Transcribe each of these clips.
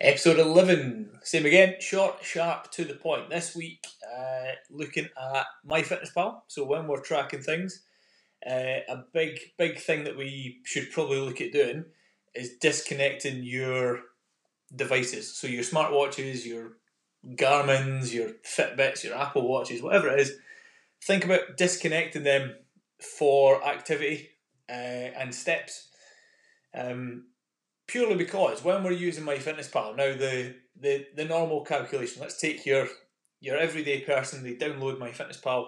Episode 11. Same again, short, sharp, to the point. This week, uh, looking at MyFitnessPal. So, when we're tracking things, uh, a big, big thing that we should probably look at doing is disconnecting your devices. So, your smartwatches, your Garmin's, your Fitbits, your Apple Watches, whatever it is. Think about disconnecting them for activity uh, and steps. Um, purely because when we're using MyFitnessPal now, the, the the normal calculation. Let's take your your everyday person. They download my MyFitnessPal.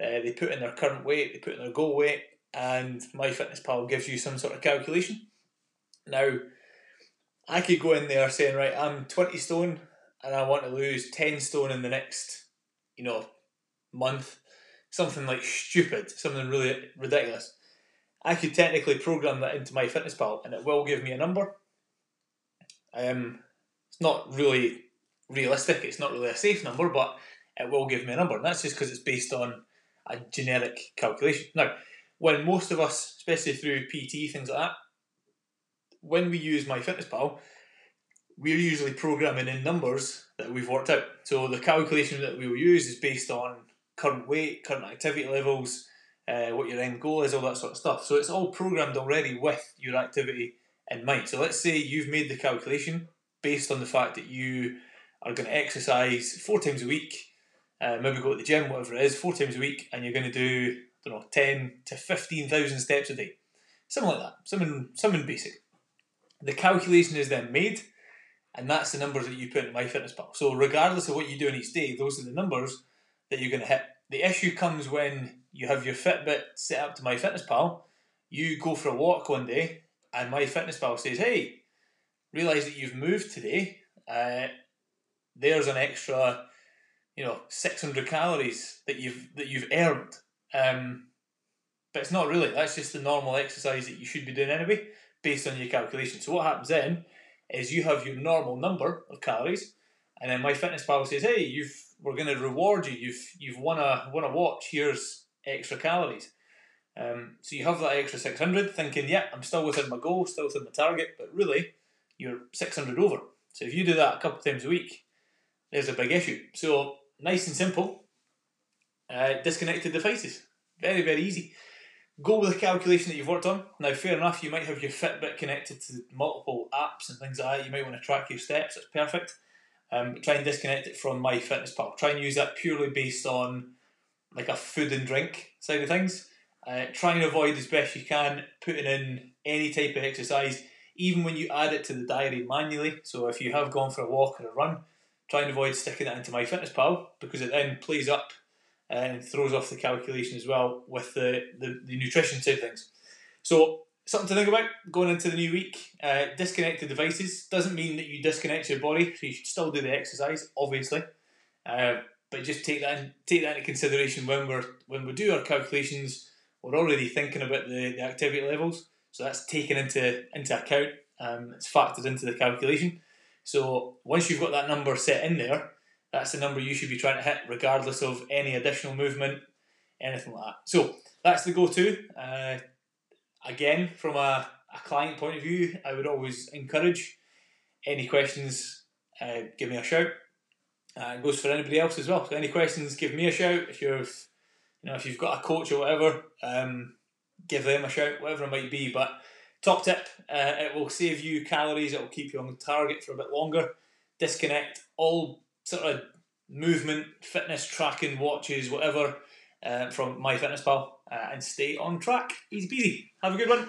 Uh, they put in their current weight. They put in their goal weight, and MyFitnessPal gives you some sort of calculation. Now, I could go in there saying, right, I'm twenty stone, and I want to lose ten stone in the next, you know, month. Something like stupid, something really ridiculous I could technically program that into MyFitnessPal and it will give me a number. Um, it's not really realistic, it's not really a safe number, but it will give me a number. And that's just because it's based on a generic calculation. Now, when most of us, especially through PT, things like that, when we use MyFitnessPal, we're usually programming in numbers that we've worked out. So the calculation that we will use is based on current weight, current activity levels, uh, what your end goal is, all that sort of stuff. So it's all programmed already with your activity in mind. So let's say you've made the calculation based on the fact that you are going to exercise four times a week, uh, maybe go to the gym, whatever it is, four times a week, and you're going to do, I don't know, 10 to 15,000 steps a day. Something like that, something, something basic. The calculation is then made, and that's the numbers that you put in MyFitnessPal. So regardless of what you do in each day, those are the numbers that you're going to hit. The issue comes when you have your Fitbit set up to MyFitnessPal, you go for a walk one day, and MyFitnessPal says, "Hey, realize that you've moved today. Uh, there's an extra, you know, six hundred calories that you've that you've earned." Um, but it's not really. That's just the normal exercise that you should be doing anyway, based on your calculation. So what happens then is you have your normal number of calories, and then MyFitnessPal says, "Hey, you've we're going to reward you. You've you've won a won a watch. Here's extra calories. Um, so you have that extra 600 thinking, yeah, I'm still within my goal, still within my target, but really you're 600 over. So if you do that a couple times a week, there's a big issue. So nice and simple, uh, disconnected devices. Very, very easy. Go with the calculation that you've worked on. Now, fair enough, you might have your Fitbit connected to multiple apps and things like that. You might want to track your steps, that's perfect. Um, try and disconnect it from MyFitnessPal. Try and use that purely based on like a food and drink side of things. Uh, try and avoid as best you can putting in any type of exercise, even when you add it to the diary manually. So if you have gone for a walk or a run, try and avoid sticking that into MyFitnessPal because it then plays up and throws off the calculation as well with the, the, the nutrition side of things. So something to think about going into the new week. Uh, disconnect devices doesn't mean that you disconnect your body, so you should still do the exercise, obviously. Uh, but just take that in, take that into consideration when we're when we do our calculations. We're already thinking about the, the activity levels, so that's taken into into account. Um, it's factored into the calculation. So once you've got that number set in there, that's the number you should be trying to hit, regardless of any additional movement, anything like that. So that's the go-to. Uh, again, from a, a client point of view, I would always encourage any questions. Uh, give me a shout. Uh, it goes for anybody else as well. So any questions, give me a shout. If you've, you know, if you've got a coach or whatever, um, give them a shout, whatever it might be. But top tip, uh, it will save you calories. It will keep you on target for a bit longer. Disconnect all sort of movement, fitness tracking watches, whatever, uh, from MyFitnessPal, uh, and stay on track. Easy peasy. Have a good one.